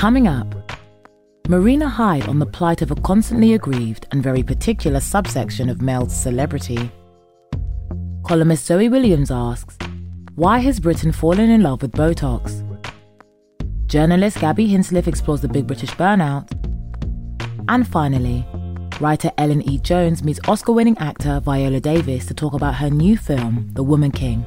Coming up, Marina Hyde on the plight of a constantly aggrieved and very particular subsection of male celebrity. Columnist Zoe Williams asks, Why has Britain fallen in love with Botox? Journalist Gaby Hinsliff explores the big British burnout. And finally, writer Ellen E. Jones meets Oscar winning actor Viola Davis to talk about her new film, The Woman King.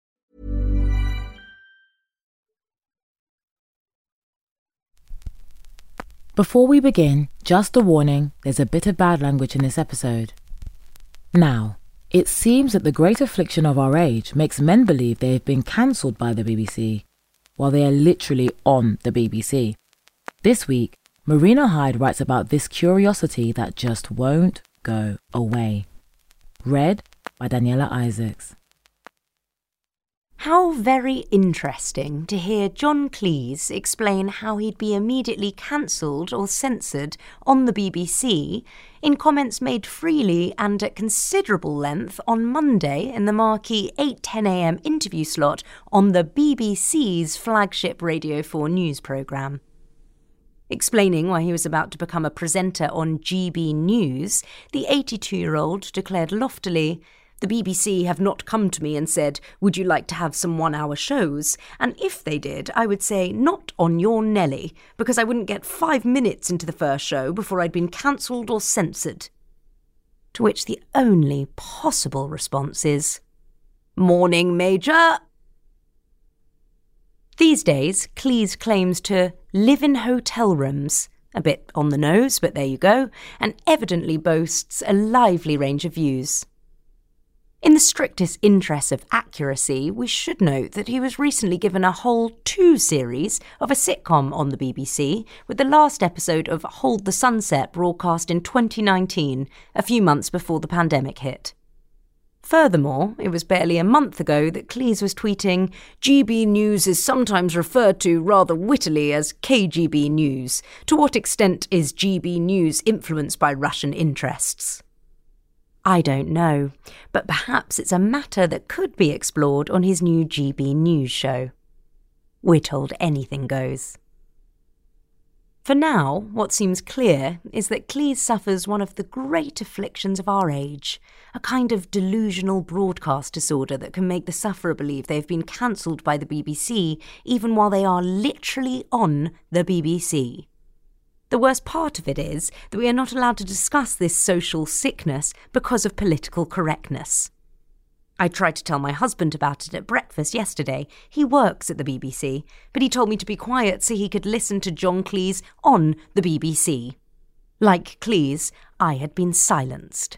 Before we begin, just a warning there's a bit of bad language in this episode. Now, it seems that the great affliction of our age makes men believe they have been cancelled by the BBC, while they are literally on the BBC. This week, Marina Hyde writes about this curiosity that just won't go away. Read by Daniela Isaacs. How very interesting to hear John Cleese explain how he'd be immediately cancelled or censored on the BBC in comments made freely and at considerable length on Monday in the marquee 8:10am interview slot on the BBC's flagship Radio 4 news programme. Explaining why he was about to become a presenter on GB News, the 82 year old declared loftily, The BBC have not come to me and said, Would you like to have some one hour shows? And if they did, I would say, Not on your Nelly, because I wouldn't get five minutes into the first show before I'd been cancelled or censored. To which the only possible response is, Morning, Major! These days, Cleese claims to live in hotel rooms, a bit on the nose, but there you go, and evidently boasts a lively range of views. In the strictest interests of accuracy, we should note that he was recently given a whole two series of a sitcom on the BBC, with the last episode of Hold the Sunset broadcast in 2019, a few months before the pandemic hit. Furthermore, it was barely a month ago that Cleese was tweeting, GB News is sometimes referred to rather wittily as KGB News. To what extent is GB News influenced by Russian interests? I don't know, but perhaps it's a matter that could be explored on his new GB News show. We're told anything goes. For now, what seems clear is that Cleese suffers one of the great afflictions of our age, a kind of delusional broadcast disorder that can make the sufferer believe they've been cancelled by the BBC even while they are literally on the BBC. The worst part of it is that we are not allowed to discuss this social sickness because of political correctness. I tried to tell my husband about it at breakfast yesterday. He works at the BBC, but he told me to be quiet so he could listen to John Cleese on the BBC. Like Cleese, I had been silenced.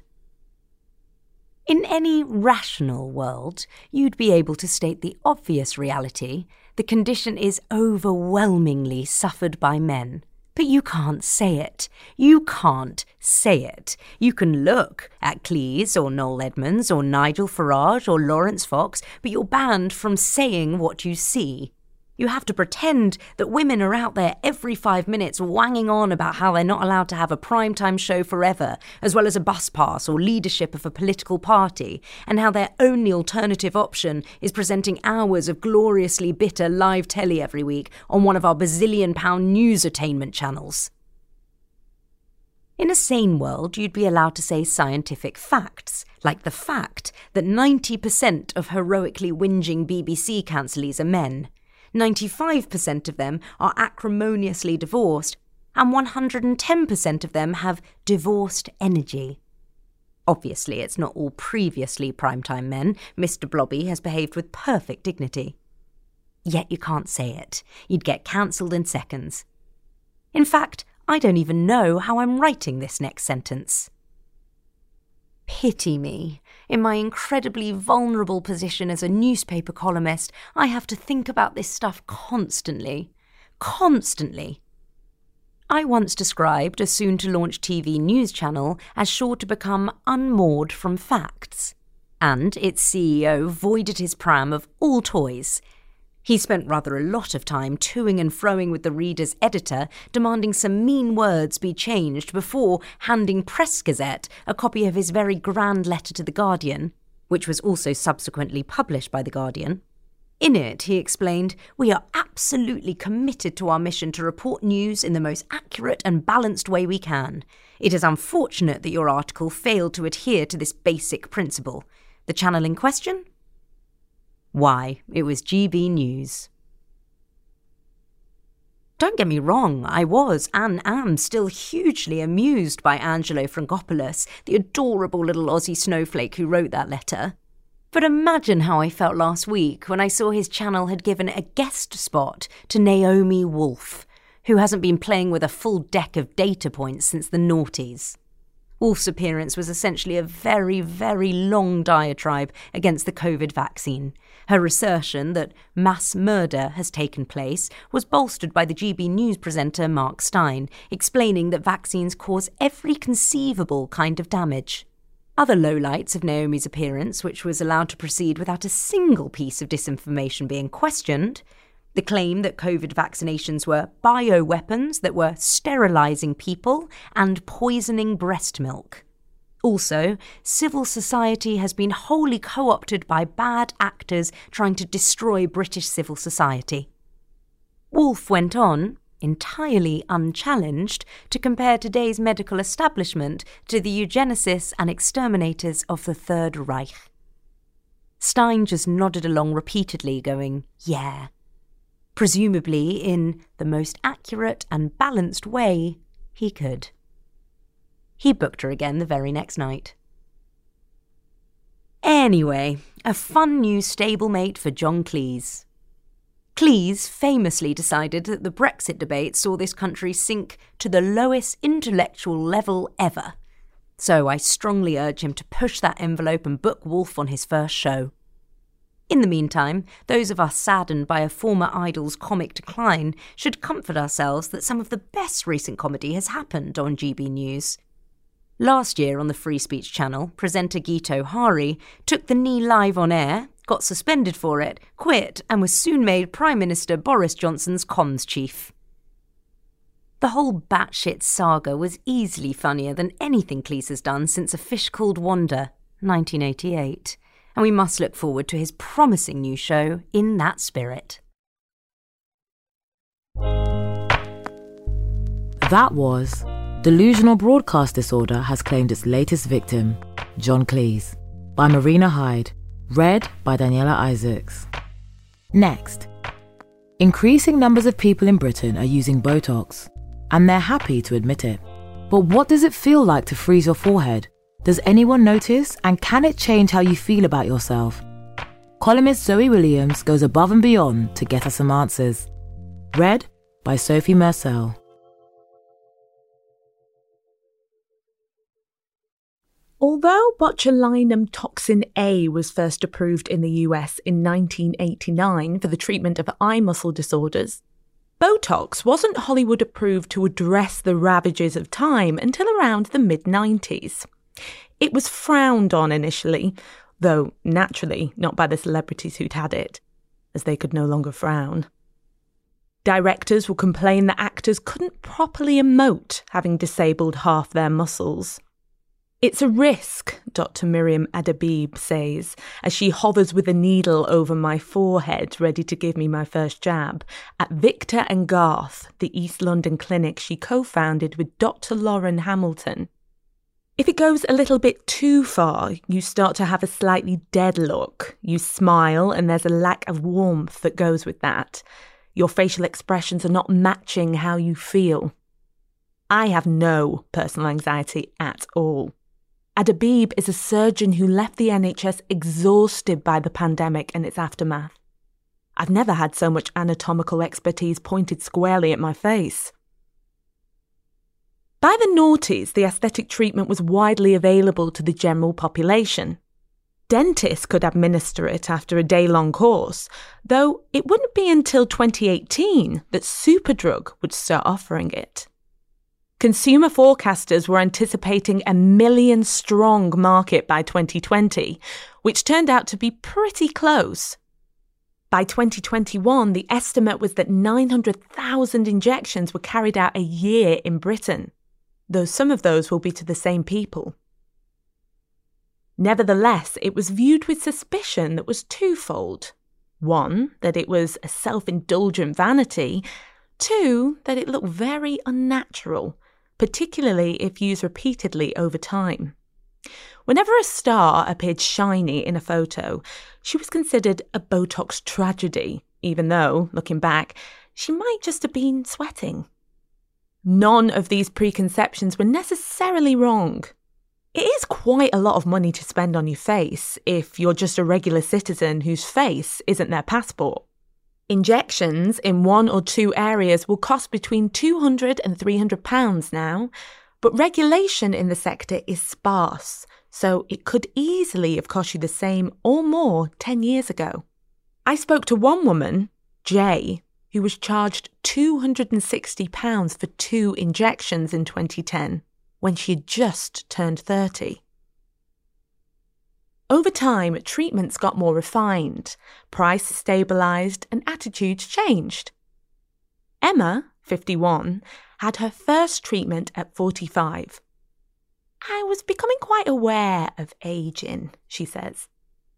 In any rational world, you'd be able to state the obvious reality the condition is overwhelmingly suffered by men But you can't say it. You can't say it. You can look at Cleese or Noel Edmonds or Nigel Farage or Laurence Fox, but you're banned from saying what you see. You have to pretend that women are out there every five minutes wanging on about how they're not allowed to have a primetime show forever, as well as a bus pass or leadership of a political party, and how their only alternative option is presenting hours of gloriously bitter live telly every week on one of our bazillion pound news attainment channels. In a sane world, you'd be allowed to say scientific facts, like the fact that 90% of heroically whinging BBC cancellees are men 95% of them are acrimoniously divorced, and 110% of them have divorced energy. Obviously, it's not all previously primetime men. Mr. Blobby has behaved with perfect dignity. Yet you can't say it. You'd get cancelled in seconds. In fact, I don't even know how I'm writing this next sentence. Pity me. In my incredibly vulnerable position as a newspaper columnist, I have to think about this stuff constantly. Constantly. I once described a soon to launch TV news channel as sure to become unmoored from facts. And its CEO voided his pram of all toys, he spent rather a lot of time toing and froing with the reader's editor, demanding some mean words be changed before handing Press Gazette a copy of his very grand letter to The Guardian, which was also subsequently published by The Guardian. In it, he explained, We are absolutely committed to our mission to report news in the most accurate and balanced way we can. It is unfortunate that your article failed to adhere to this basic principle. The channel in question why, it was GB News. Don't get me wrong, I was and am still hugely amused by Angelo Frangopoulos, the adorable little Aussie snowflake who wrote that letter. But imagine how I felt last week when I saw his channel had given a guest spot to Naomi Wolf, who hasn't been playing with a full deck of data points since the noughties. Wolf's appearance was essentially a very, very long diatribe against the COVID vaccine. Her assertion that mass murder has taken place was bolstered by the GB News presenter Mark Steyn, explaining that vaccines cause every conceivable kind of damage. Other lowlights of Naomi's appearance, which was allowed to proceed without a single piece of disinformation being questioned, the claim that COVID vaccinations were bioweapons that were sterilising people and poisoning breast milk. Also, civil society has been wholly co opted by bad actors trying to destroy British civil society. Wolf went on, entirely unchallenged, to compare today's medical establishment to the eugenicists and exterminators of the Third Reich. Steyn just nodded along repeatedly, going, Yeah, presumably in the most accurate and balanced way he could. He booked her again the very next night. Anyway, a fun new stablemate for John Cleese. Cleese famously decided that the Brexit debate saw this country sink to the lowest intellectual level ever. So I strongly urge him to push that envelope and book Wolf on his first show. In the meantime, those of us saddened by a former idol's comic decline should comfort ourselves that some of the best recent comedy has happened on GB News. Last year on the Free Speech channel, presenter Guto Harri took the knee live on air, got suspended for it, quit, and was soon made Prime Minister Boris Johnson's comms chief. The whole batshit saga was easily funnier than anything Cleese has done since A Fish Called Wanda, 1988 and we must look forward to his promising new show in that spirit. That was Delusional Broadcast Disorder has claimed its latest victim, John Cleese, by Marina Hyde, read by Daniela Isaacs. Next, increasing numbers of people in Britain are using Botox, and they're happy to admit it. But what does it feel like to freeze your forehead does anyone notice and can it change how you feel about yourself? Columnist Zoe Williams goes above and beyond to get us some answers. Read by Sophie Mersel. Although botulinum toxin A was first approved in the US in 1989 for the treatment of eye muscle disorders, Botox wasn't Hollywood approved to address the ravages of time until around the mid 90s. It was frowned on initially, though naturally not by the celebrities who'd had it, as they could no longer frown. Directors would complain that actors couldn't properly emote, having disabled half their muscles. It's a risk, Dr. Miriam Adabib says, as she hovers with a needle over my forehead, ready to give me my first jab, at Victor and Garth, the East London clinic she co founded with Dr. Lauren Hamilton. If it goes a little bit too far, you start to have a slightly dead look. You smile, and there's a lack of warmth that goes with that. Your facial expressions are not matching how you feel. I have no personal anxiety at all. Adabib is a surgeon who left the NHS exhausted by the pandemic and its aftermath. I've never had so much anatomical expertise pointed squarely at my face. By the noughties, the aesthetic treatment was widely available to the general population. Dentists could administer it after a day long course, though it wouldn't be until 2018 that Superdrug would start offering it. Consumer forecasters were anticipating a million strong market by 2020, which turned out to be pretty close. By 2021, the estimate was that 900,000 injections were carried out a year in Britain, though some of those will be to the same people. Nevertheless, it was viewed with suspicion that was twofold. One, that it was a self indulgent vanity. Two, that it looked very unnatural particularly if used repeatedly over time. Whenever a star appeared shiny in a photo, she was considered a Botox tragedy, even though, looking back, she might just have been sweating. None of these preconceptions were necessarily wrong. It is quite a lot of money to spend on your face if you're just a regular citizen whose face isn't their passport. Injections in one or two areas will cost between 200 and 300 pounds now, but regulation in the sector is sparse, so it could easily have cost you the same or more 10 years ago. I spoke to one woman, Jay, who was charged £260 for two injections in 2010 when she had just turned 30. Over time, treatments got more refined, price stabilised, and attitudes changed. Emma, 51, had her first treatment at 45. I was becoming quite aware of aging, she says.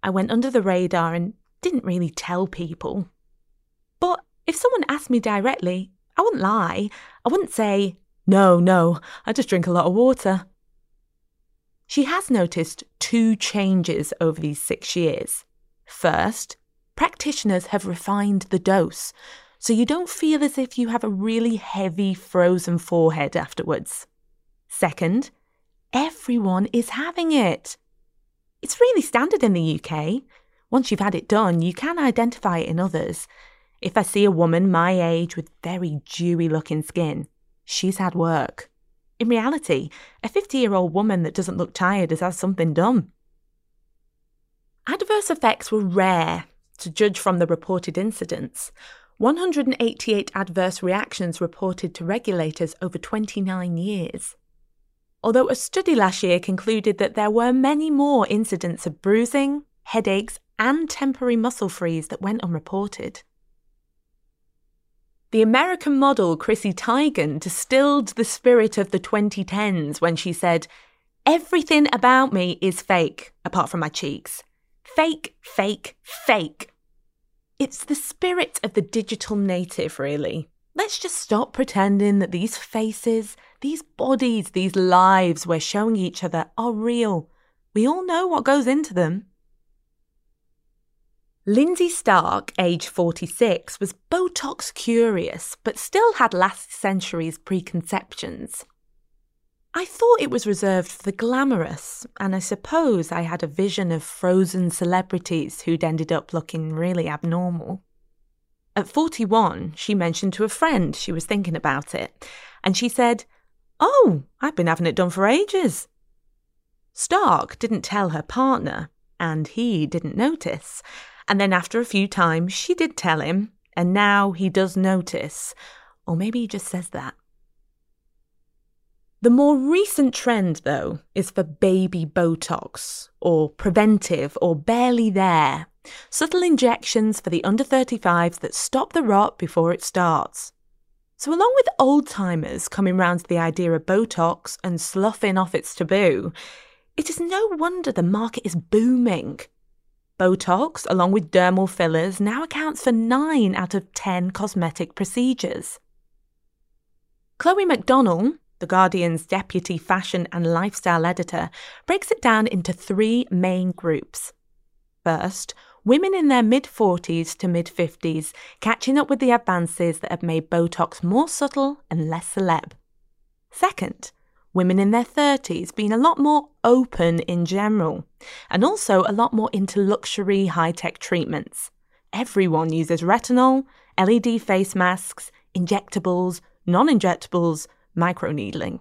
I went under the radar and didn't really tell people. But if someone asked me directly, I wouldn't lie. I wouldn't say, no, no, I just drink a lot of water. She has noticed two changes over these six years. First, practitioners have refined the dose, so you don't feel as if you have a really heavy frozen forehead afterwards. Second, everyone is having it. It's really standard in the UK. Once you've had it done, you can identify it in others. If I see a woman my age with very dewy looking skin, she's had work. In reality, a 50 year old woman that doesn't look tired has had something done. Adverse effects were rare, to judge from the reported incidents. 188 adverse reactions reported to regulators over 29 years. Although a study last year concluded that there were many more incidents of bruising, headaches, and temporary muscle freeze that went unreported. The American model Chrissy Teigen distilled the spirit of the 2010s when she said, Everything about me is fake, apart from my cheeks. Fake, fake, fake. It's the spirit of the digital native, really. Let's just stop pretending that these faces, these bodies, these lives we're showing each other are real. We all know what goes into them. Lindsay Stark, age 46, was Botox curious, but still had last century's preconceptions. I thought it was reserved for the glamorous, and I suppose I had a vision of frozen celebrities who'd ended up looking really abnormal. At 41, she mentioned to a friend she was thinking about it, and she said, Oh, I've been having it done for ages. Stark didn't tell her partner, and he didn't notice. And then after a few times, she did tell him, and now he does notice. Or maybe he just says that. The more recent trend, though, is for baby Botox, or preventive, or barely there. Subtle injections for the under 35s that stop the rot before it starts. So, along with old timers coming round to the idea of Botox and sloughing off its taboo, it is no wonder the market is booming. Botox, along with dermal fillers, now accounts for 9 out of 10 cosmetic procedures. Chloe Mac Donnell, the Guardian's deputy fashion and lifestyle editor, breaks it down into three main groups. First, women in their mid 40s to mid 50s catching up with the advances that have made Botox more subtle and less celeb. Second, women in their 30s being a lot more open in general, and also a lot more into luxury high tech treatments. Everyone uses retinol, LED face masks, injectables, non injectables, microneedling.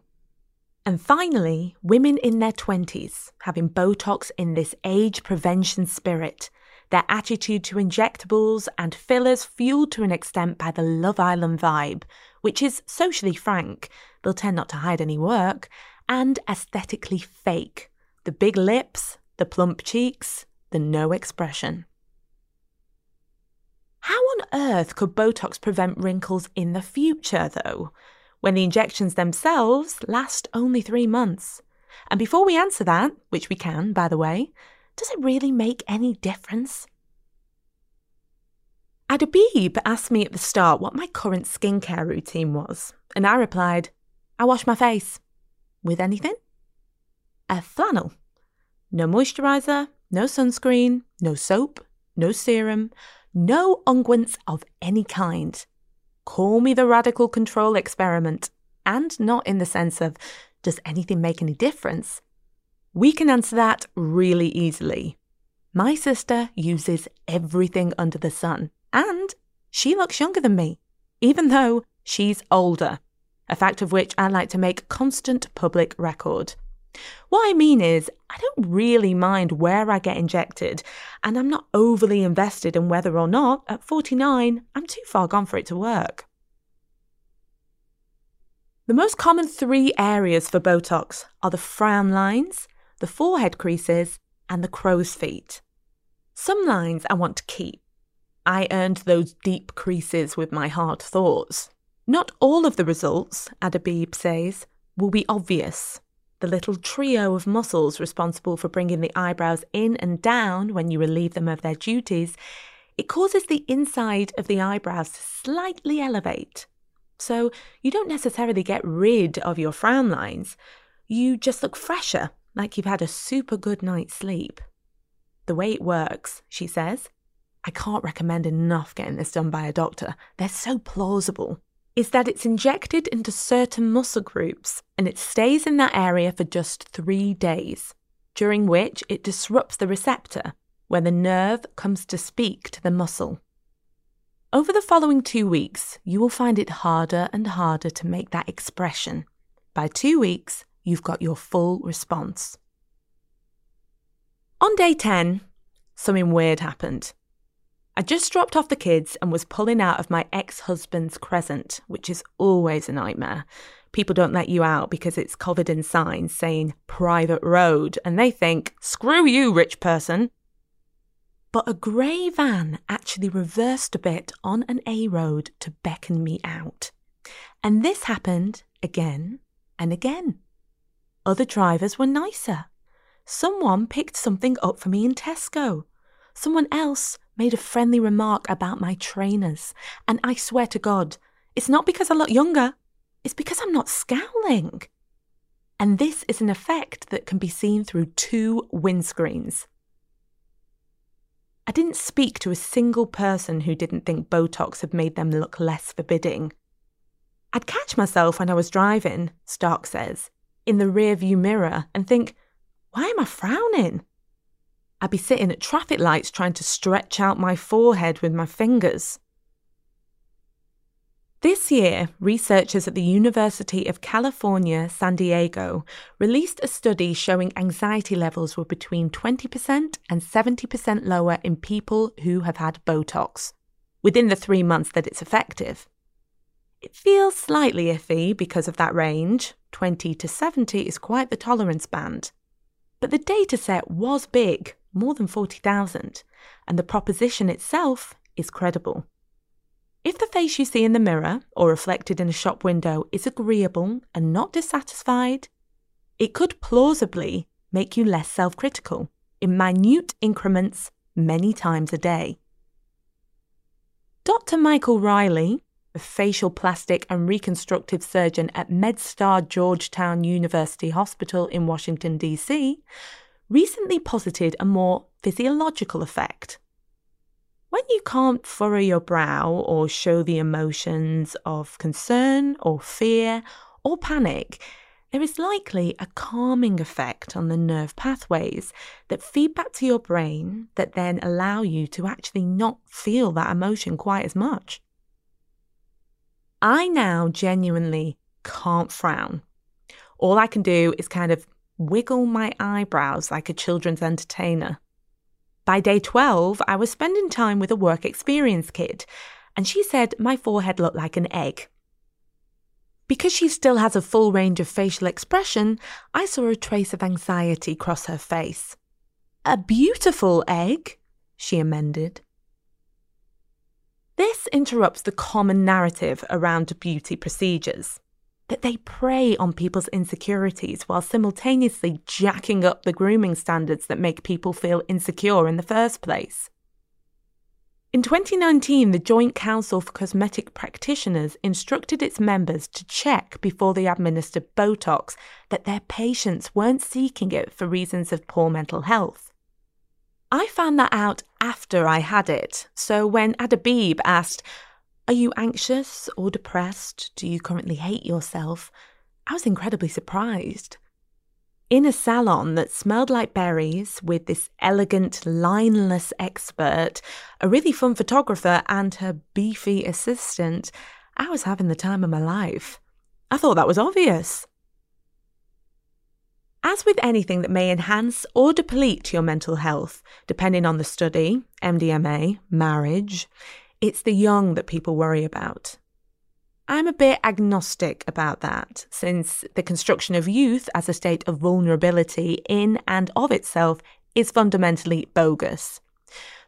And finally, women in their 20s having Botox in this age prevention spirit, their attitude to injectables and fillers fueled to an extent by the Love Island vibe, which is socially frank, they'll tend not to hide any work, and aesthetically fake. The big lips, the plump cheeks, the no expression. How on earth could Botox prevent wrinkles in the future, though? when the injections themselves last only three months. And before we answer that, which we can, by the way, does it really make any difference? Adabib asked me at the start what my current skincare routine was, and I replied, I wash my face. With anything? A flannel. No moisturiser, no sunscreen, no soap, no serum, no unguents of any kind. Call me the radical control experiment, and not in the sense of does anything make any difference? We can answer that really easily. My sister uses everything under the sun, and she looks younger than me, even though she's older, a fact of which I like to make constant public record. What I mean is, I don't really mind where I get injected, and I'm not overly invested in whether or not, at 49, I'm too far gone for it to work. The most common three areas for Botox are the frown lines, the forehead creases, and the crow's feet. Some lines I want to keep. I earned those deep creases with my hard thoughts. Not all of the results, Adabib says, will be obvious, the little trio of muscles responsible for bringing the eyebrows in and down when you relieve them of their duties, it causes the inside of the eyebrows to slightly elevate. So you don't necessarily get rid of your frown lines, you just look fresher, like you've had a super good night's sleep. The way it works, she says, I can't recommend enough getting this done by a doctor. They're so plausible is that it's injected into certain muscle groups and it stays in that area for just three days, during which it disrupts the receptor where the nerve comes to speak to the muscle. Over the following two weeks, you will find it harder and harder to make that expression. By two weeks, you've got your full response. On day 10, something weird happened. I just dropped off the kids and was pulling out of my ex husband's crescent, which is always a nightmare. People don't let you out because it's covered in signs saying private road, and they think, screw you, rich person. But a grey van actually reversed a bit on an A road to beckon me out. And this happened again and again. Other drivers were nicer. Someone picked something up for me in Tesco. Someone else made a friendly remark about my trainers, and I swear to God, it's not because I look younger, it's because I'm not scowling. And this is an effect that can be seen through two windscreens. I didn't speak to a single person who didn't think Botox had made them look less forbidding. I'd catch myself when I was driving, Stark says, in the rearview mirror and think, why am I frowning? I'd be sitting at traffic lights trying to stretch out my forehead with my fingers. This year, researchers at the University of California, San Diego released a study showing anxiety levels were between 20% and 70% lower in people who have had Botox. within the three months that it's effective. It feels slightly iffy because of that range. 20 to 70 is quite the tolerance band. But the dataset was big, more than 40,000, and the proposition itself is credible. If the face you see in the mirror or reflected in a shop window is agreeable and not dissatisfied, it could plausibly make you less self critical in minute increments many times a day. Dr. Michael Reilly, a facial plastic and reconstructive surgeon at MedStar Georgetown University Hospital in Washington, D.C., recently posited a more physiological effect. When you can't furrow your brow or show the emotions of concern or fear or panic, there is likely a calming effect on the nerve pathways that feed back to your brain that then allow you to actually not feel that emotion quite as much. I now genuinely can't frown. All I can do is kind of wiggle my eyebrows like a children's entertainer. By day 12, I was spending time with a work experience kid, and she said my forehead looked like an egg. Because she still has a full range of facial expression, I saw a trace of anxiety cross her face. A beautiful egg, she amended. This interrupts the common narrative around beauty procedures that they prey on people's insecurities while simultaneously jacking up the grooming standards that make people feel insecure in the first place. In 2019, the Joint Council for Cosmetic Practitioners instructed its members to check before they administered Botox that their patients weren't seeking it for reasons of poor mental health. I found that out after I had it, so when Adabib asked, Are you anxious or depressed? Do you currently hate yourself? I was incredibly surprised in a salon that smelled like berries with this elegant, lineless expert, a really fun photographer, and her beefy assistant, I was having the time of my life. I thought that was obvious. As with anything that may enhance or deplete your mental health, depending on the study, MDMA, marriage, it's the young that people worry about. I'm a bit agnostic about that, since the construction of youth as a state of vulnerability in and of itself is fundamentally bogus.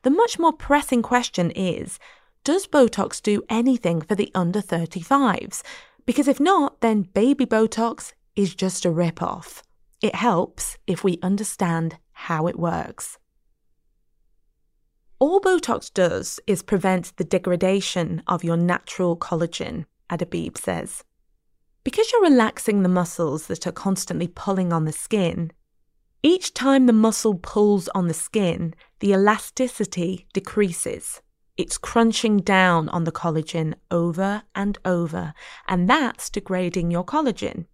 The much more pressing question is Does Botox do anything for the under 35s? Because if not, then baby Botox is just a rip off. It helps if we understand how it works. All Botox does is prevent the degradation of your natural collagen Adabib says. Because you're relaxing the muscles that are constantly pulling on the skin, each time the muscle pulls on the skin, the elasticity decreases. It's crunching down on the collagen over and over, and that's degrading your collagen.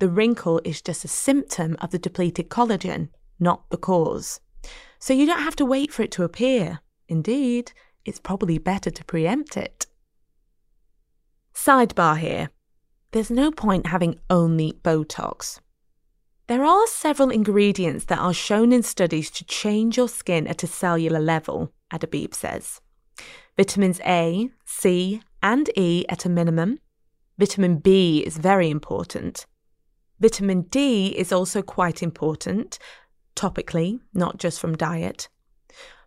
The wrinkle is just a symptom of the depleted collagen, not the cause. So you don't have to wait for it to appear. Indeed, it's probably better to preempt it. Sidebar here there's no point having only Botox. There are several ingredients that are shown in studies to change your skin at a cellular level, Adabib says. Vitamins A, C, and E at a minimum. Vitamin B is very important. Vitamin D is also quite important, topically, not just from diet.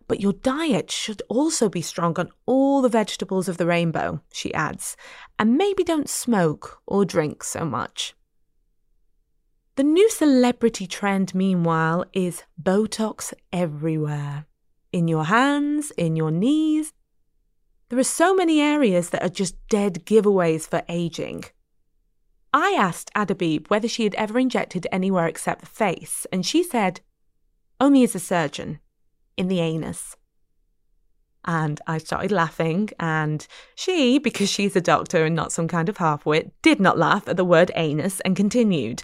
But your diet should also be strong on all the vegetables of the rainbow, she adds, and maybe don't smoke or drink so much. The new celebrity trend, meanwhile, is Botox everywhere in your hands, in your knees. There are so many areas that are just dead giveaways for aging. I asked Adabib whether she had ever injected anywhere except the face, and she said, only as a surgeon in the anus. And I started laughing, and she, because she's a doctor and not some kind of halfwit, did not laugh at the word anus and continued.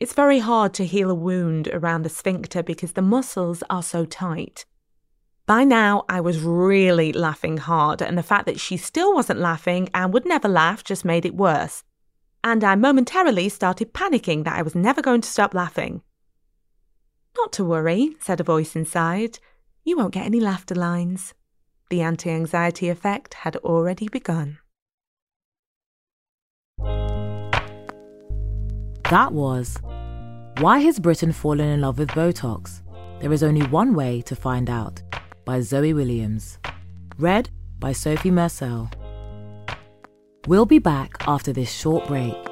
It's very hard to heal a wound around the sphincter because the muscles are so tight. By now, I was really laughing hard, and the fact that she still wasn't laughing and would never laugh just made it worse. And I momentarily started panicking that I was never going to stop laughing. Not to worry, said a voice inside. You won't get any laughter lines. The anti anxiety effect had already begun. That was Why Has Britain Fallen in Love with Botox? There is only one way to find out by Zoe Williams. Read by Sophie Mercel. We'll be back after this short break.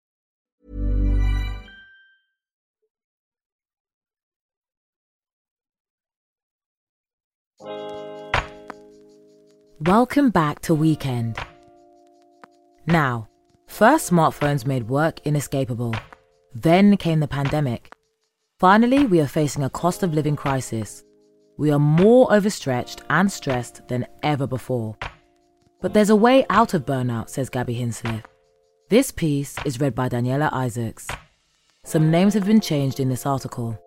Welcome back to Weekend. Now, first smartphones made work inescapable. Then came the pandemic. Finally, we are facing a cost of living crisis. We are more overstretched and stressed than ever before. But there's a way out of burnout, says Gaby Hinsliff. This piece is read by Daniela Isaacs. Some names have been changed in this article.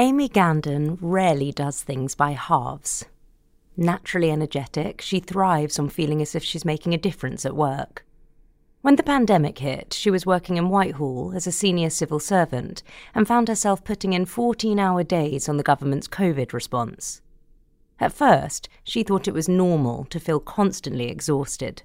Amy Gandon rarely does things by halves. Naturally energetic, she thrives on feeling as if she's making a difference at work. When the pandemic hit, she was working in Whitehall as a senior civil servant and found herself putting in 14 hour days on the government's COVID response. At first, she thought it was normal to feel constantly exhausted.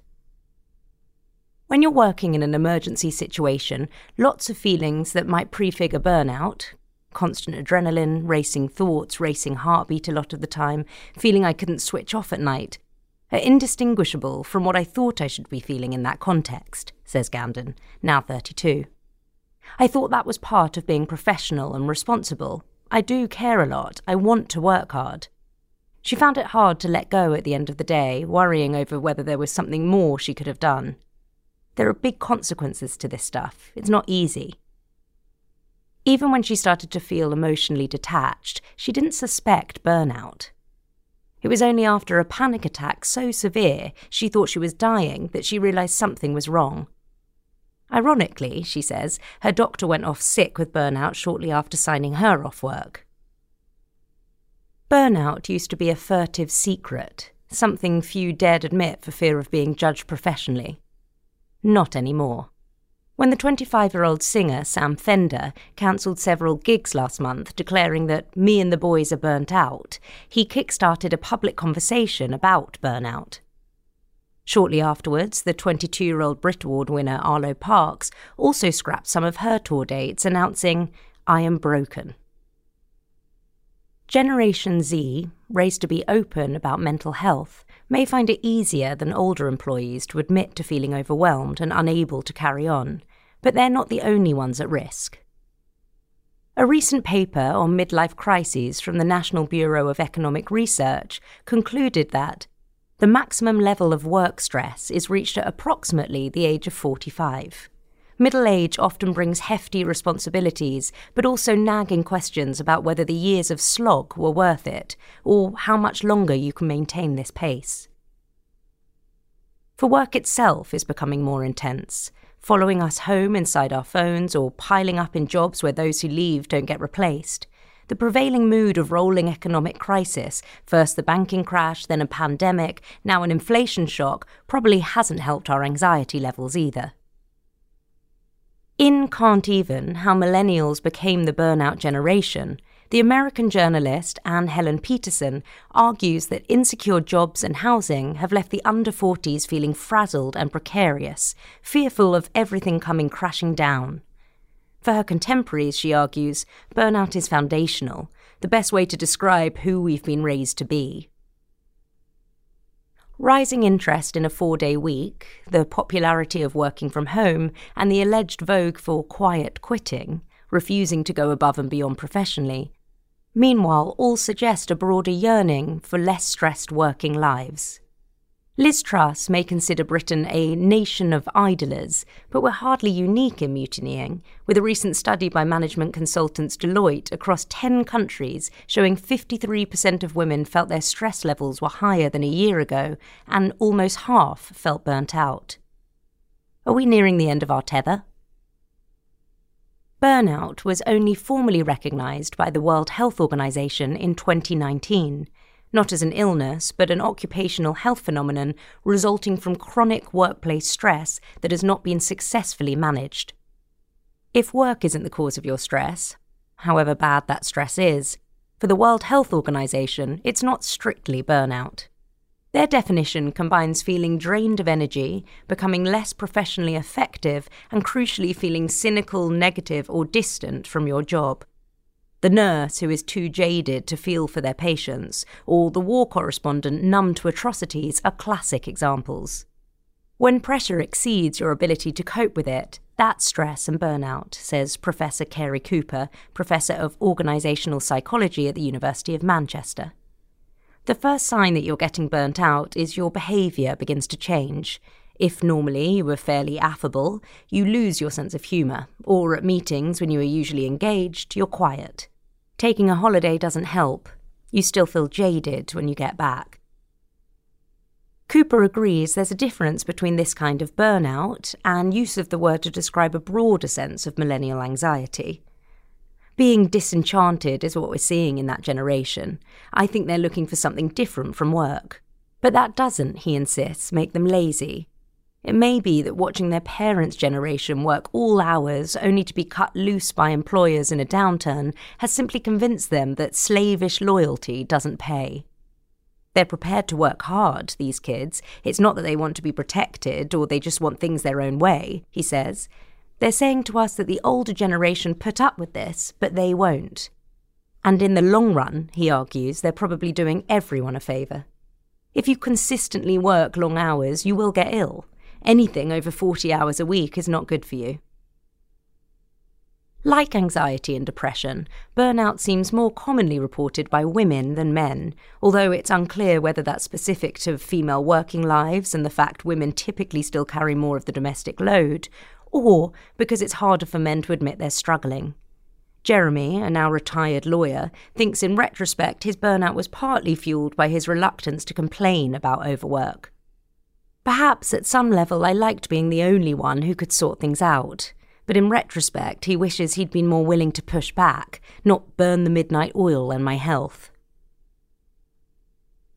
When you're working in an emergency situation, lots of feelings that might prefigure burnout constant adrenaline, racing thoughts, racing heartbeat a lot of the time, feeling I couldn't switch off at night, are indistinguishable from what I thought I should be feeling in that context, says Gandon, now 32. I thought that was part of being professional and responsible. I do care a lot. I want to work hard. She found it hard to let go at the end of the day, worrying over whether there was something more she could have done. There are big consequences to this stuff. It's not easy. Even when she started to feel emotionally detached, she didn't suspect burnout. It was only after a panic attack so severe she thought she was dying that she realised something was wrong. Ironically, she says, her doctor went off sick with burnout shortly after signing her off work. Burnout used to be a furtive secret, something few dared admit for fear of being judged professionally. Not anymore. When the 25 year old singer Sam Fender cancelled several gigs last month, declaring that me and the boys are burnt out, he kick-started a public conversation about burnout. Shortly afterwards, the 22 year old Brit Award winner Arlo Parks also scrapped some of her tour dates, announcing, I am broken. Generation Z, raised to be open about mental health, may find it easier than older employees to admit to feeling overwhelmed and unable to carry on, but they're not the only ones at risk. A recent paper on midlife crises from the National Bureau of Economic Research concluded that the maximum level of work stress is reached at approximately the age of 45. Middle age often brings hefty responsibilities, but also nagging questions about whether the years of slog were worth it, or how much longer you can maintain this pace. For work itself is becoming more intense, following us home inside our phones or piling up in jobs where those who leave don't get replaced. The prevailing mood of rolling economic crisis, first the banking crash, then a pandemic, now an inflation shock, probably hasn't helped our anxiety levels either. In Can't Even How Millennials Became the Burnout Generation, the American journalist Anne Helen Petersen argues that insecure jobs and housing have left the under 40s feeling frazzled and precarious, fearful of everything coming crashing down. For her contemporaries, she argues, burnout is foundational, the best way to describe who we've been raised to be. Rising interest in a four day week, the popularity of working from home, and the alleged vogue for quiet quitting, refusing to go above and beyond professionally, meanwhile, all suggest a broader yearning for less stressed working lives. Liz Truss may consider Britain a nation of idlers, but we're hardly unique in mutinying, with a recent study by management consultants Deloitte across 10 countries showing 53% of women felt their stress levels were higher than a year ago, and almost half felt burnt out. Are we nearing the end of our tether? Burnout was only formally recognised by the World Health Organization in 2019 not as an illness, but an occupational health phenomenon resulting from chronic workplace stress that has not been successfully managed. If work isn't the cause of your stress, however bad that stress is, for the World Health Organization, it's not strictly burnout. Their definition combines feeling drained of energy, becoming less professionally effective, and crucially feeling cynical, negative, or distant from your job the nurse who is too jaded to feel for their patients, or the war correspondent numb to atrocities are classic examples. When pressure exceeds your ability to cope with it, that's stress and burnout, says Professor Cary Cooper, Professor of Organisational Psychology at the University of Manchester. The first sign that you're getting burnt out is your behaviour begins to change. If normally you were fairly affable, you lose your sense of humour, or at meetings when you are usually engaged, you're quiet. Taking a holiday doesn't help. You still feel jaded when you get back. Cooper agrees there's a difference between this kind of burnout and use of the word to describe a broader sense of millennial anxiety. Being disenchanted is what we're seeing in that generation. I think they're looking for something different from work. But that doesn't, he insists, make them lazy. It may be that watching their parents' generation work all hours only to be cut loose by employers in a downturn has simply convinced them that slavish loyalty doesn't pay. They're prepared to work hard, these kids. It's not that they want to be protected or they just want things their own way, he says. They're saying to us that the older generation put up with this, but they won't. And in the long run, he argues, they're probably doing everyone a favour. If you consistently work long hours, you will get ill anything over 40 hours a week is not good for you. Like anxiety and depression, burnout seems more commonly reported by women than men, although it's unclear whether that's specific to female working lives and the fact women typically still carry more of the domestic load, or because it's harder for men to admit they're struggling. Jeremy, a now retired lawyer, thinks in retrospect his burnout was partly fueled by his reluctance to complain about overwork. Perhaps at some level I liked being the only one who could sort things out, but in retrospect he wishes he'd been more willing to push back, not burn the midnight oil and my health.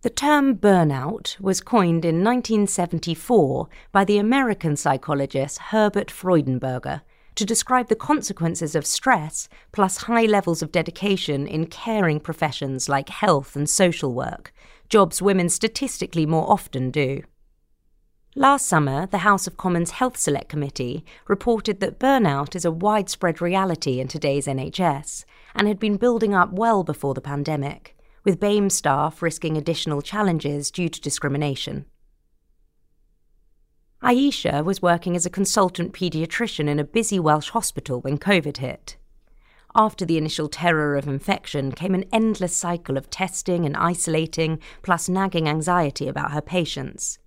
The term burnout was coined in 1974 by the American psychologist Herbert Freudenberger to describe the consequences of stress plus high levels of dedication in caring professions like health and social work, jobs women statistically more often do. Last summer, the House of Commons Health Select Committee reported that burnout is a widespread reality in today's NHS and had been building up well before the pandemic, with BAME staff risking additional challenges due to discrimination. Aisha was working as a consultant paediatrician in a busy Welsh hospital when COVID hit. After the initial terror of infection came an endless cycle of testing and isolating, plus nagging anxiety about her patients.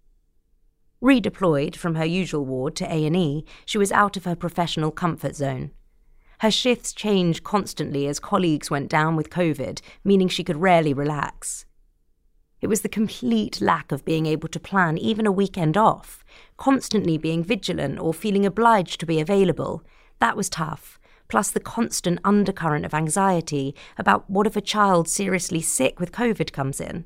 Redeployed from her usual ward to A&E, she was out of her professional comfort zone. Her shifts changed constantly as colleagues went down with COVID, meaning she could rarely relax. It was the complete lack of being able to plan even a weekend off, constantly being vigilant or feeling obliged to be available. That was tough, plus the constant undercurrent of anxiety about what if a child seriously sick with COVID comes in.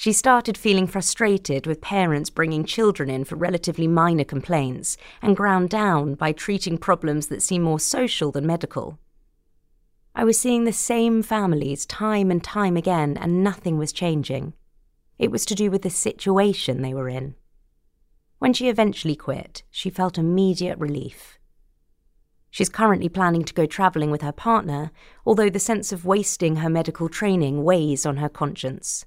She started feeling frustrated with parents bringing children in for relatively minor complaints and ground down by treating problems that seem more social than medical. I was seeing the same families time and time again, and nothing was changing. It was to do with the situation they were in. When she eventually quit, she felt immediate relief. She's currently planning to go travelling with her partner, although the sense of wasting her medical training weighs on her conscience.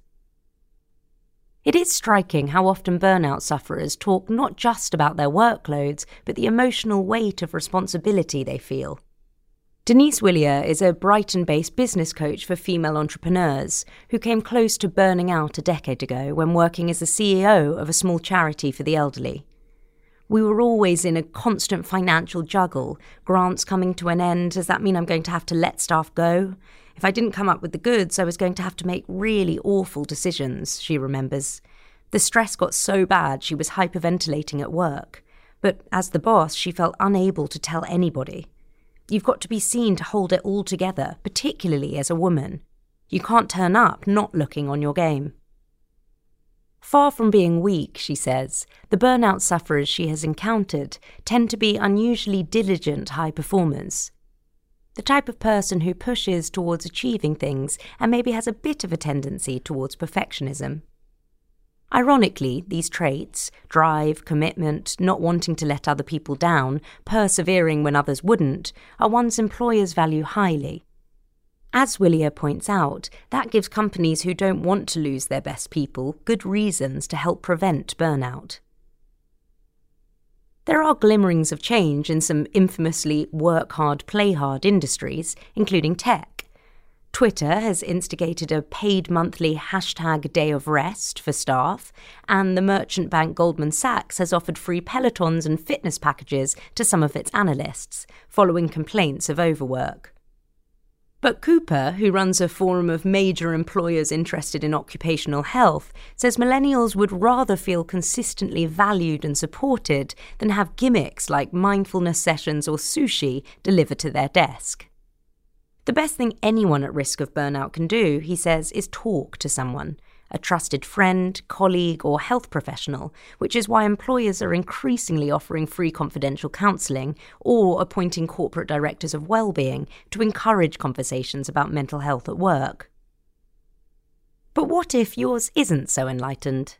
It is striking how often burnout sufferers talk not just about their workloads, but the emotional weight of responsibility they feel. Denise Willier is a Brighton based business coach for female entrepreneurs who came close to burning out a decade ago when working as the CEO of a small charity for the elderly. We were always in a constant financial juggle. Grants coming to an end, does that mean I'm going to have to let staff go? If I didn't come up with the goods, I was going to have to make really awful decisions, she remembers. The stress got so bad she was hyperventilating at work. But as the boss, she felt unable to tell anybody. You've got to be seen to hold it all together, particularly as a woman. You can't turn up not looking on your game. Far from being weak, she says, the burnout sufferers she has encountered tend to be unusually diligent high performers. The type of person who pushes towards achieving things and maybe has a bit of a tendency towards perfectionism. Ironically, these traits drive, commitment, not wanting to let other people down, persevering when others wouldn't are ones employers value highly. As Willier points out, that gives companies who don't want to lose their best people good reasons to help prevent burnout. There are glimmerings of change in some infamously work hard, play hard industries, including tech. Twitter has instigated a paid monthly hashtag day of rest for staff, and the merchant bank Goldman Sachs has offered free Pelotons and fitness packages to some of its analysts, following complaints of overwork. But Cooper, who runs a forum of major employers interested in occupational health, says millennials would rather feel consistently valued and supported than have gimmicks like mindfulness sessions or sushi delivered to their desk. The best thing anyone at risk of burnout can do, he says, is talk to someone a trusted friend, colleague, or health professional, which is why employers are increasingly offering free confidential counselling or appointing corporate directors of well-being to encourage conversations about mental health at work. But what if yours isn't so enlightened?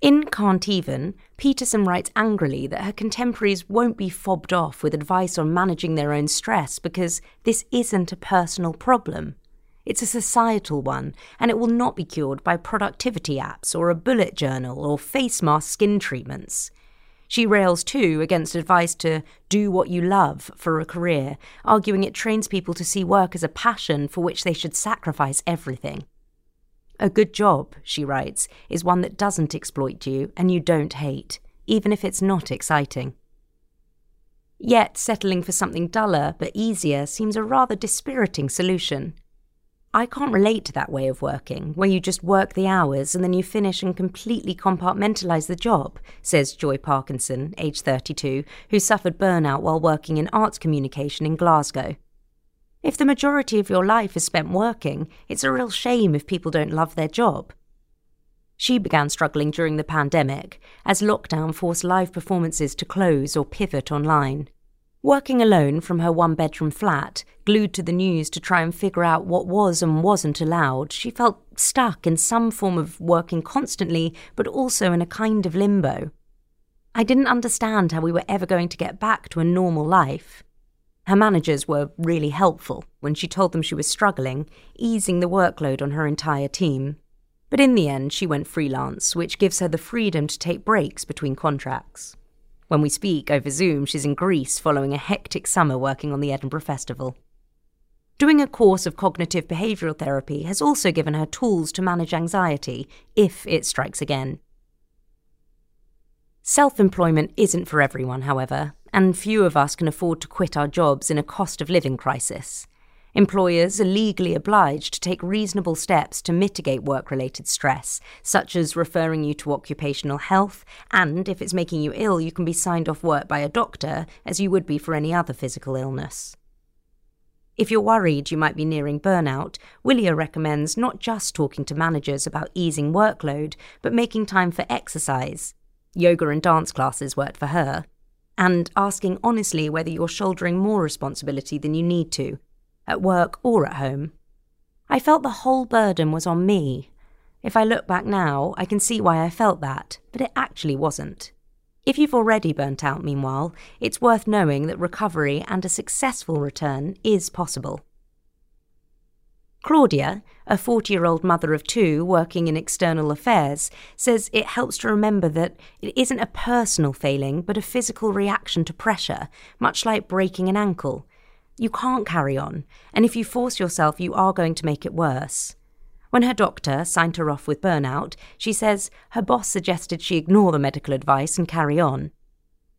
In Can't Even, Petersen writes angrily that her contemporaries won't be fobbed off with advice on managing their own stress because this isn't a personal problem. It's a societal one, and it will not be cured by productivity apps or a bullet journal or face mask skin treatments. She rails too against advice to do what you love for a career, arguing it trains people to see work as a passion for which they should sacrifice everything. A good job, she writes, is one that doesn't exploit you and you don't hate, even if it's not exciting. Yet, settling for something duller but easier seems a rather dispiriting solution. I can't relate to that way of working, where you just work the hours and then you finish and completely compartmentalise the job, says Joy Parkinson, age 32, who suffered burnout while working in arts communication in Glasgow. If the majority of your life is spent working, it's a real shame if people don't love their job. She began struggling during the pandemic as lockdown forced live performances to close or pivot online. Working alone from her one bedroom flat, glued to the news to try and figure out what was and wasn't allowed, she felt stuck in some form of working constantly, but also in a kind of limbo. I didn't understand how we were ever going to get back to a normal life. Her managers were really helpful when she told them she was struggling, easing the workload on her entire team. But in the end, she went freelance, which gives her the freedom to take breaks between contracts. When we speak over Zoom, she's in Greece following a hectic summer working on the Edinburgh Festival. Doing a course of cognitive behavioural therapy has also given her tools to manage anxiety if it strikes again. Self employment isn't for everyone, however, and few of us can afford to quit our jobs in a cost of living crisis. Employers are legally obliged to take reasonable steps to mitigate work related stress, such as referring you to occupational health, and if it's making you ill, you can be signed off work by a doctor, as you would be for any other physical illness. If you're worried you might be nearing burnout, Willier recommends not just talking to managers about easing workload, but making time for exercise. Yoga and dance classes worked for her, and asking honestly whether you're shouldering more responsibility than you need to, at work or at home. I felt the whole burden was on me. If I look back now, I can see why I felt that, but it actually wasn't. If you've already burnt out, meanwhile, it's worth knowing that recovery and a successful return is possible. Claudia, a 40 year old mother of two working in external affairs, says it helps to remember that it isn't a personal failing, but a physical reaction to pressure, much like breaking an ankle. You can't carry on, and if you force yourself, you are going to make it worse. When her doctor signed her off with burnout, she says her boss suggested she ignore the medical advice and carry on.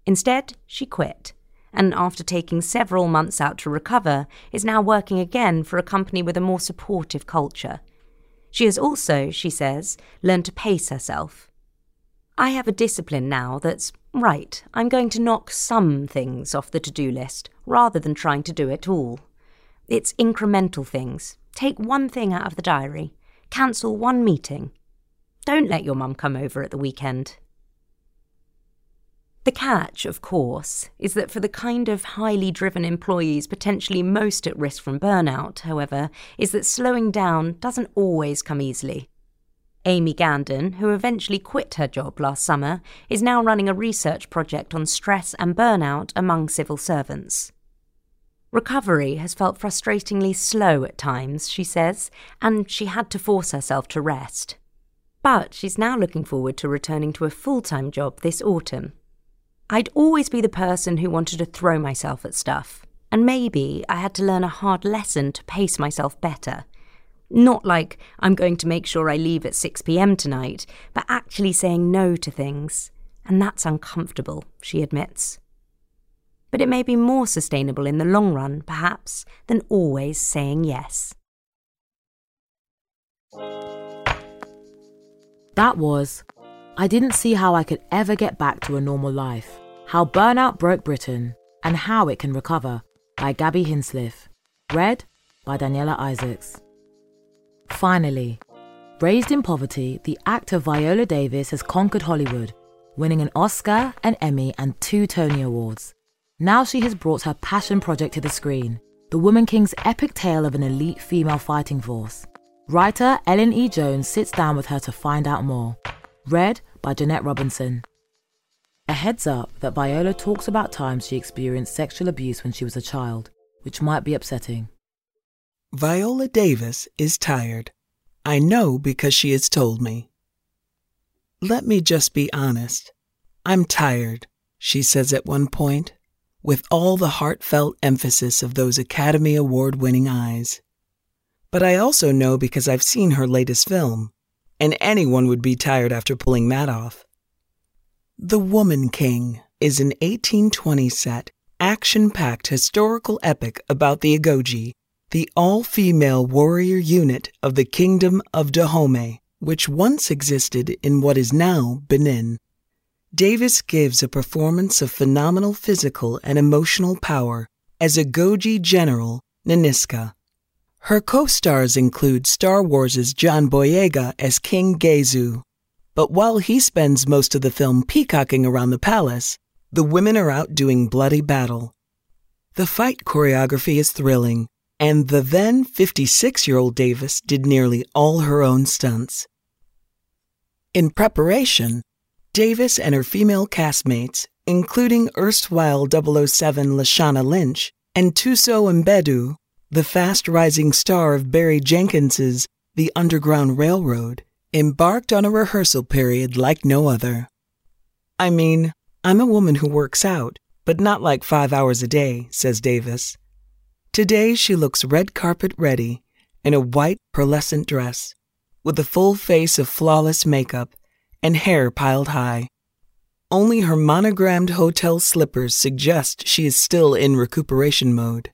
Instead, she quit and after taking several months out to recover, is now working again for a company with a more supportive culture. She has also, she says, learned to pace herself. I have a discipline now that's right, I'm going to knock some things off the to do list rather than trying to do it all. It's incremental things. Take one thing out of the diary, cancel one meeting. Don't let your mum come over at the weekend. The catch, of course, is that for the kind of highly driven employees potentially most at risk from burnout, however, is that slowing down doesn't always come easily. Amy Gandon, who eventually quit her job last summer, is now running a research project on stress and burnout among civil servants. Recovery has felt frustratingly slow at times, she says, and she had to force herself to rest. But she's now looking forward to returning to a full time job this autumn. I'd always be the person who wanted to throw myself at stuff, and maybe I had to learn a hard lesson to pace myself better. Not like I'm going to make sure I leave at 6 pm tonight, but actually saying no to things. And that's uncomfortable, she admits. But it may be more sustainable in the long run, perhaps, than always saying yes. That was I didn't see how I could ever get back to a normal life. How Burnout Broke Britain and How It Can Recover by Gaby Hinsliff. Read by Daniela Isaacs. Finally, raised in poverty, the actor Viola Davis has conquered Hollywood, winning an Oscar, an Emmy, and two Tony Awards. Now she has brought her passion project to the screen The Woman King's epic tale of an elite female fighting force. Writer Ellen E. Jones sits down with her to find out more. Read by Jeanette Robinson. A heads up that Viola talks about times she experienced sexual abuse when she was a child, which might be upsetting. Viola Davis is tired. I know because she has told me. Let me just be honest. I'm tired, she says at one point, with all the heartfelt emphasis of those Academy Award winning eyes. But I also know because I've seen her latest film, and anyone would be tired after pulling that off. The Woman King is an 1820 set, action packed historical epic about the Agojie, the all female warrior unit of the Kingdom of Dahomey, which once existed in what is now Benin. Davis gives a performance of phenomenal physical and emotional power as Agojie General Nanisca. Her co-stars include Star Wars' John Boyega as King Ghezo. But while he spends most of the film peacocking around the palace, the women are out doing bloody battle. The fight choreography is thrilling, and the then 56 year old Davis did nearly all her own stunts. In preparation, Davis and her female castmates, including erstwhile 007 Lashana Lynch and Thuso Mbedu, the fast rising star of Barry Jenkins's The Underground Railroad, embarked on a rehearsal period like no other. I mean, I'm a woman who works out, but not like five hours a day, says Davis. Today she looks red carpet ready in a white pearlescent dress, with a full face of flawless makeup and hair piled high. Only her monogrammed hotel slippers suggest she is still in recuperation mode.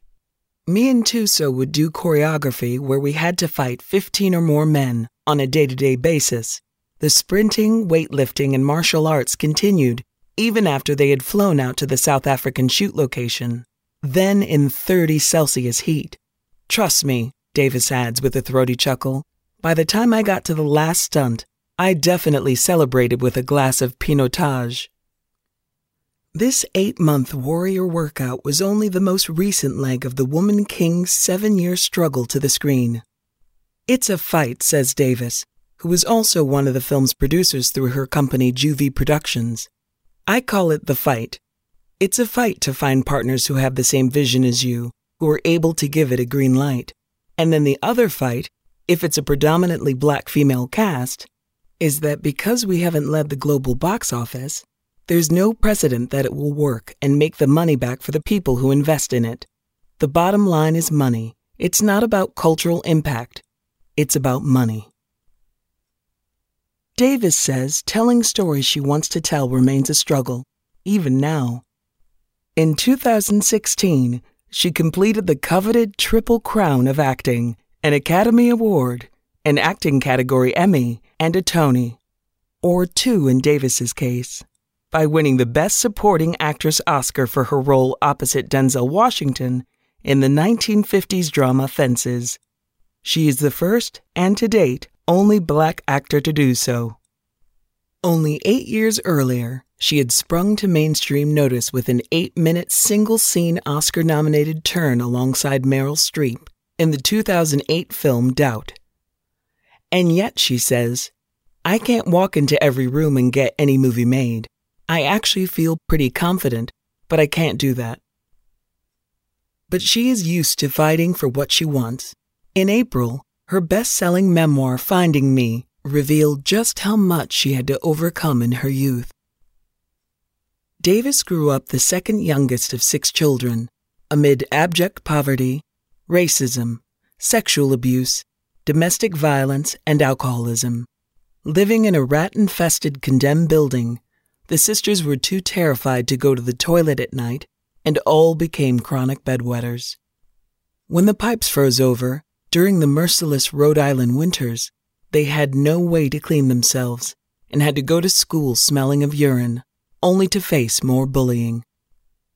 Me and Thuso would do choreography where we had to fight 15 or more men on a day to day basis. The sprinting, weightlifting, and martial arts continued even after they had flown out to the South African shoot location, then in 30 Celsius heat. Trust me, Davis adds with a throaty chuckle, by the time I got to the last stunt, I definitely celebrated with a glass of Pinotage. This eight month warrior workout was only the most recent leg of the Woman King's seven year struggle to the screen. It's a fight, says Davis, who was also one of the film's producers through her company JuVee Productions. I call it the fight. It's a fight to find partners who have the same vision as you, who are able to give it a green light. And then the other fight, if it's a predominantly black female cast, is that because we haven't led the global box office, there's no precedent that it will work and make the money back for the people who invest in it. The bottom line is money. It's not about cultural impact, it's about money. Davis says telling stories she wants to tell remains a struggle, even now. In 2016, she completed the coveted Triple Crown of Acting, an Academy Award, an acting category Emmy, and a Tony, or two in Davis's case, by winning the Best Supporting Actress Oscar for her role opposite Denzel Washington in the 1950s drama Fences. She is the first, and to date, only black actor to do so. Only eight years earlier, she had sprung to mainstream notice with an eight minute single scene Oscar nominated turn alongside Meryl Streep in the 2008 film Doubt. And yet, she says, I can't walk into every room and get any movie made. I actually feel pretty confident, but I can't do that. But she is used to fighting for what she wants. In April, her best selling memoir, Finding Me, revealed just how much she had to overcome in her youth. Davis grew up the second youngest of six children, amid abject poverty, racism, sexual abuse, domestic violence, and alcoholism. Living in a rat infested condemned building, the sisters were too terrified to go to the toilet at night, and all became chronic bedwetters. When the pipes froze over, during the merciless Rhode Island winters, they had no way to clean themselves and had to go to school smelling of urine, only to face more bullying.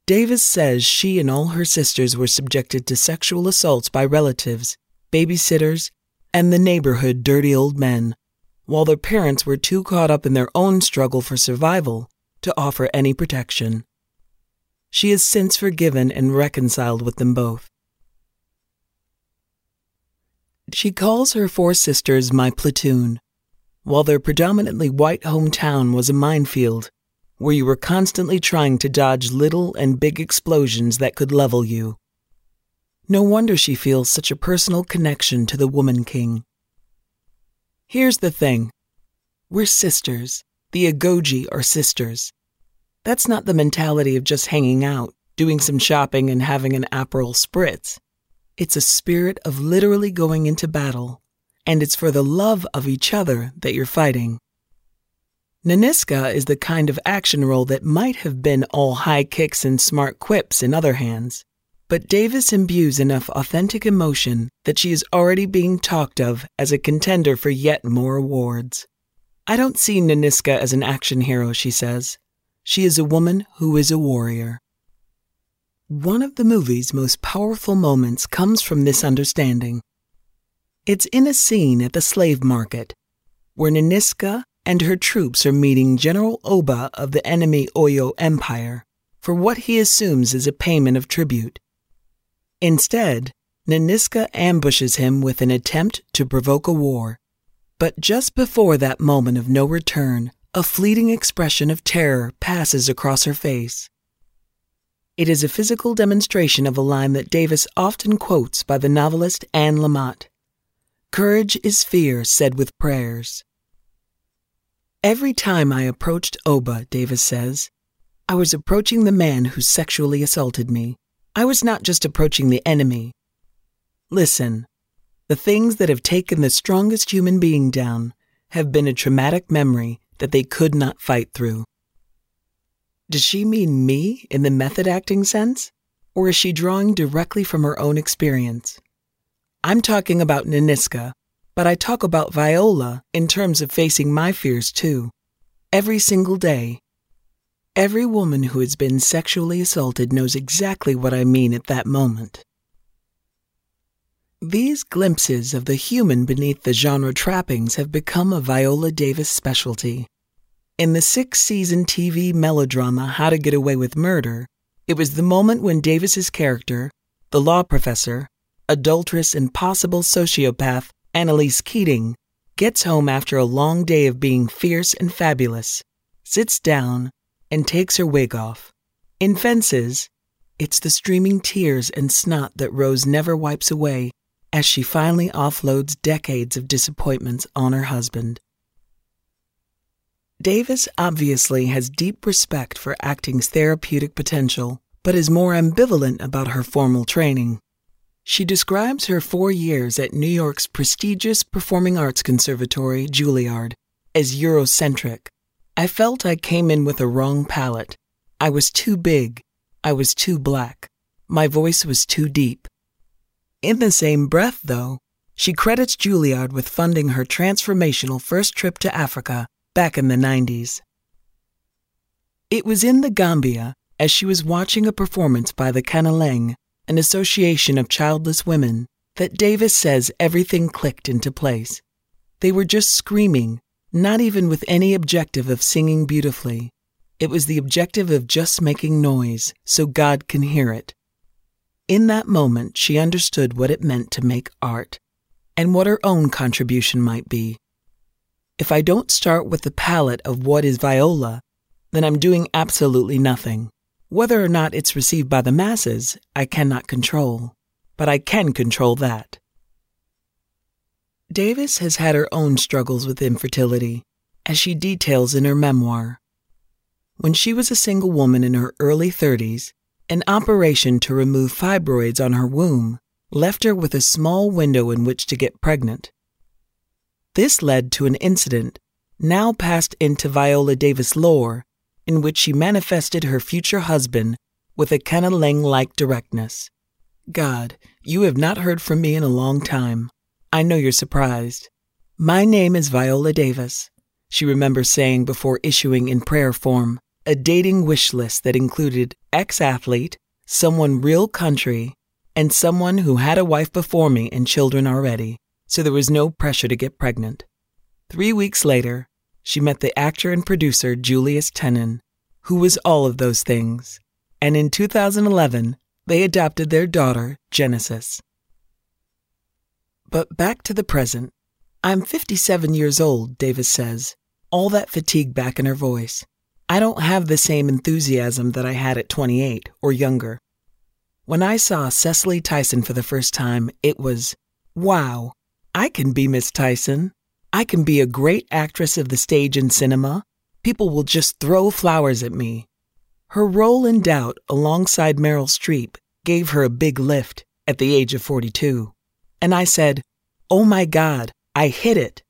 Davis says she and all her sisters were subjected to sexual assaults by relatives, babysitters, and the neighborhood dirty old men, while their parents were too caught up in their own struggle for survival to offer any protection. She has since forgiven and reconciled with them both. She calls her four sisters my platoon. While their predominantly white hometown was a minefield, where you were constantly trying to dodge little and big explosions that could level you. No wonder she feels such a personal connection to the Woman King. Here's the thing we're sisters. The Agojie are sisters. That's not the mentality of just hanging out, doing some shopping, and having an Aperol spritz. It's a spirit of literally going into battle, and it's for the love of each other that you're fighting. Nanisca is the kind of action role that might have been all high kicks and smart quips in other hands, but Davis imbues enough authentic emotion that she is already being talked of as a contender for yet more awards. I don't see Nanisca as an action hero, she says. She is a woman who is a warrior. One of the movie's most powerful moments comes from this understanding. It's in a scene at the slave market, where Nanisca and her troops are meeting General Oba of the enemy Oyo Empire for what he assumes is a payment of tribute. Instead, Nanisca ambushes him with an attempt to provoke a war. But just before that moment of no return, a fleeting expression of terror passes across her face. It is a physical demonstration of a line that Davis often quotes by the novelist Anne Lamott Courage is fear said with prayers. Every time I approached Oba, Davis says, I was approaching the man who sexually assaulted me. I was not just approaching the enemy. Listen, the things that have taken the strongest human being down have been a traumatic memory that they could not fight through. Does she mean me in the method acting sense? Or is she drawing directly from her own experience? I'm talking about Nanisca, but I talk about Viola in terms of facing my fears too. Every single day. Every woman who has been sexually assaulted knows exactly what I mean at that moment. These glimpses of the human beneath the genre trappings have become a Viola Davis specialty. In the six season TV melodrama How to Get Away with Murder, it was the moment when Davis's character, the law professor, adulteress and possible sociopath Annalise Keating, gets home after a long day of being fierce and fabulous, sits down, and takes her wig off. In Fences, it's the streaming tears and snot that Rose never wipes away as she finally offloads decades of disappointments on her husband. Davis obviously has deep respect for acting's therapeutic potential, but is more ambivalent about her formal training. She describes her four years at New York's prestigious performing arts conservatory, Juilliard, as Eurocentric. I felt I came in with a wrong palette. I was too big. I was too black. My voice was too deep. In the same breath, though, she credits Juilliard with funding her transformational first trip to Africa back in the 90s. It was in the Gambia, as she was watching a performance by the Kanyeleng, an association of childless women, that Davis says everything clicked into place. They were just screaming, not even with any objective of singing beautifully. It was the objective of just making noise so God can hear it. In that moment, she understood what it meant to make art and what her own contribution might be. If I don't start with the palette of what is viola, then I'm doing absolutely nothing. Whether or not it's received by the masses, I cannot control, but I can control that. Davis has had her own struggles with infertility, as she details in her memoir. When she was a single woman in her early 30s, an operation to remove fibroids on her womb left her with a small window in which to get pregnant. This led to an incident, now passed into Viola Davis lore, in which she manifested her future husband with a Kanyeleng like directness. God, you have not heard from me in a long time. I know you're surprised. My name is Viola Davis, she remembers saying before issuing in prayer form a dating wish list that included ex athlete, someone real country, and someone who had a wife before me and children already, so there was no pressure to get pregnant. Three weeks later, she met the actor and producer Julius Tennon, who was all of those things, and in 2011, they adopted their daughter, Genesis. But back to the present. I'm 57 years old, Davis says, all that fatigue back in her voice. I don't have the same enthusiasm that I had at 28 or younger. When I saw Cicely Tyson for the first time, it was, wow, I can be Miss Tyson. I can be a great actress of the stage and cinema. People will just throw flowers at me. Her role in Doubt alongside Meryl Streep gave her a big lift at the age of 42. And I said, Oh my God, I hit it.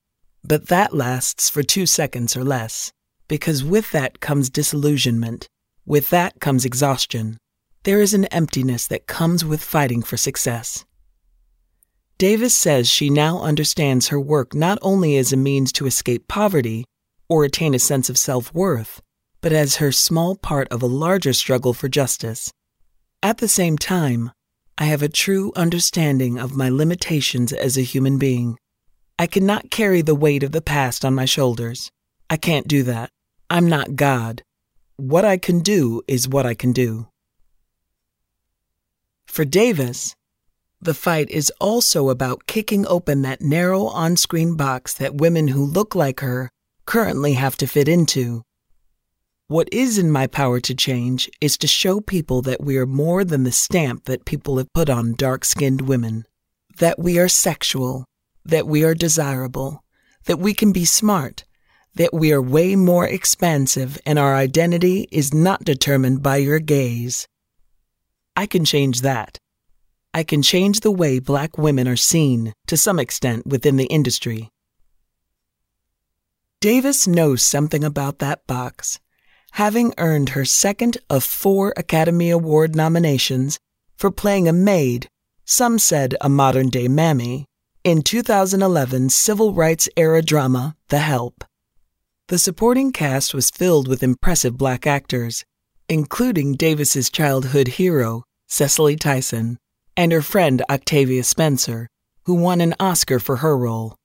But that lasts for two seconds or less, because with that comes disillusionment. With that comes exhaustion. There is an emptiness that comes with fighting for success. Davis says she now understands her work not only as a means to escape poverty or attain a sense of self worth, but as her small part of a larger struggle for justice. At the same time, I have a true understanding of my limitations as a human being. I cannot carry the weight of the past on my shoulders. I can't do that. I'm not God. What I can do is what I can do. For Davis, the fight is also about kicking open that narrow on screen box that women who look like her currently have to fit into. What is in my power to change is to show people that we are more than the stamp that people have put on dark skinned women. That we are sexual, that we are desirable, that we can be smart, that we are way more expansive and our identity is not determined by your gaze. I can change that. I can change the way black women are seen to some extent within the industry. Davis knows something about that box having earned her second of four Academy Award nominations for playing a maid, some said a modern day mammy, in 2011's civil rights era drama The Help. The supporting cast was filled with impressive black actors, including Davis's childhood hero, Cicely Tyson, and her friend Octavia Spencer, who won an Oscar for her role.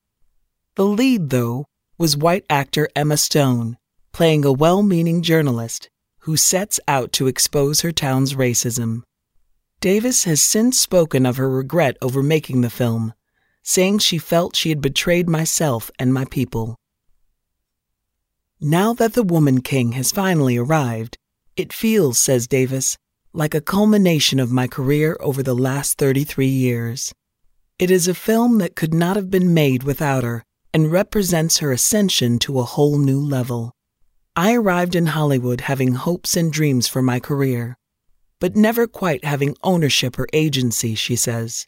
The lead, though, was white actor Emma Stone, playing a well meaning journalist who sets out to expose her town's racism. Davis has since spoken of her regret over making the film, saying she felt she had betrayed myself and my people. Now that the Woman King has finally arrived, it feels, says Davis, like a culmination of my career over the last 33 years. It is a film that could not have been made without her and represents her ascension to a whole new level. I arrived in Hollywood having hopes and dreams for my career, but never quite having ownership or agency, she says.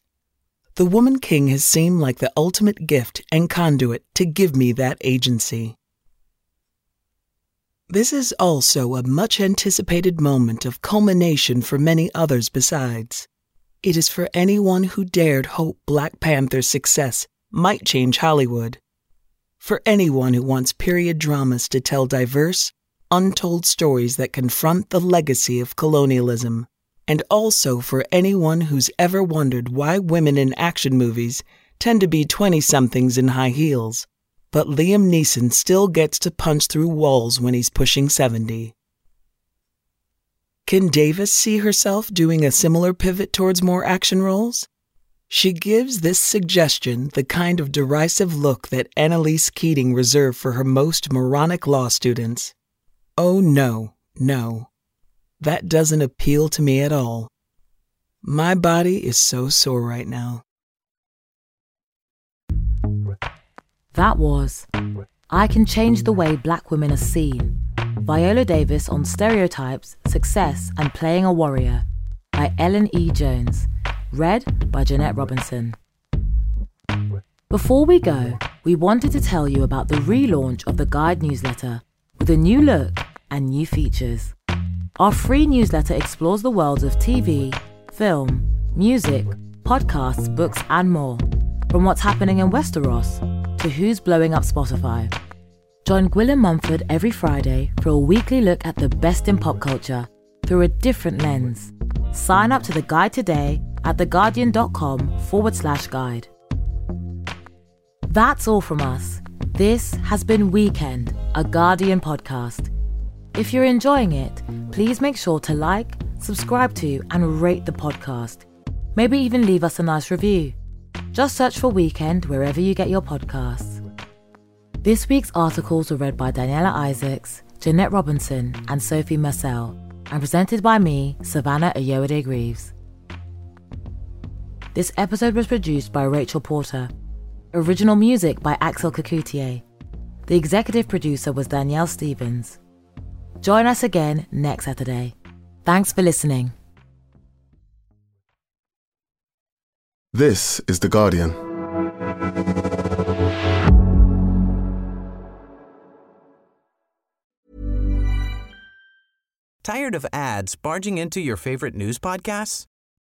The Woman King has seemed like the ultimate gift and conduit to give me that agency. This is also a much anticipated moment of culmination for many others besides. It is for anyone who dared hope Black Panther's success might change Hollywood. For anyone who wants period dramas to tell diverse, untold stories that confront the legacy of colonialism. And also for anyone who's ever wondered why women in action movies tend to be 20 somethings in high heels but Liam Neeson still gets to punch through walls when he's pushing 70. Can Davis see herself doing a similar pivot towards more action roles? She gives this suggestion the kind of derisive look that Annalise Keating reserved for her most moronic law students. Oh no, no. That doesn't appeal to me at all. My body is so sore right now. That was I Can Change the Way Black Women Are Seen. Viola Davis on Stereotypes, Success, and Playing a Warrior by Ellen E. Jones. Read by Jeanette Robinson. Before we go, we wanted to tell you about the relaunch of the Guide newsletter with a new look and new features. Our free newsletter explores the worlds of TV, film, music, podcasts, books, and more. From what's happening in Westeros to who's blowing up Spotify. Join Gwilym Mumford every Friday for a weekly look at the best in pop culture through a different lens. Sign up to the guide today at theguardian.com forward slash guide. That's all from us. This has been Weekend, a Guardian podcast. If you're enjoying it, please make sure to like, subscribe to, and rate the podcast. Maybe even leave us a nice review. Just search for Weekend wherever you get your podcasts. This week's articles were read by Daniela Isaacs, Jeanette Robinson, and Sophie Marcel, and presented by me, Savannah Ayoade Greaves. This episode was produced by Rachel Porter. Original music by Axel Kacoutié. The executive producer was Danielle Stevens. Join us again next Saturday. Thanks for listening. This is The Guardian. Tired of ads barging into your favorite news podcasts?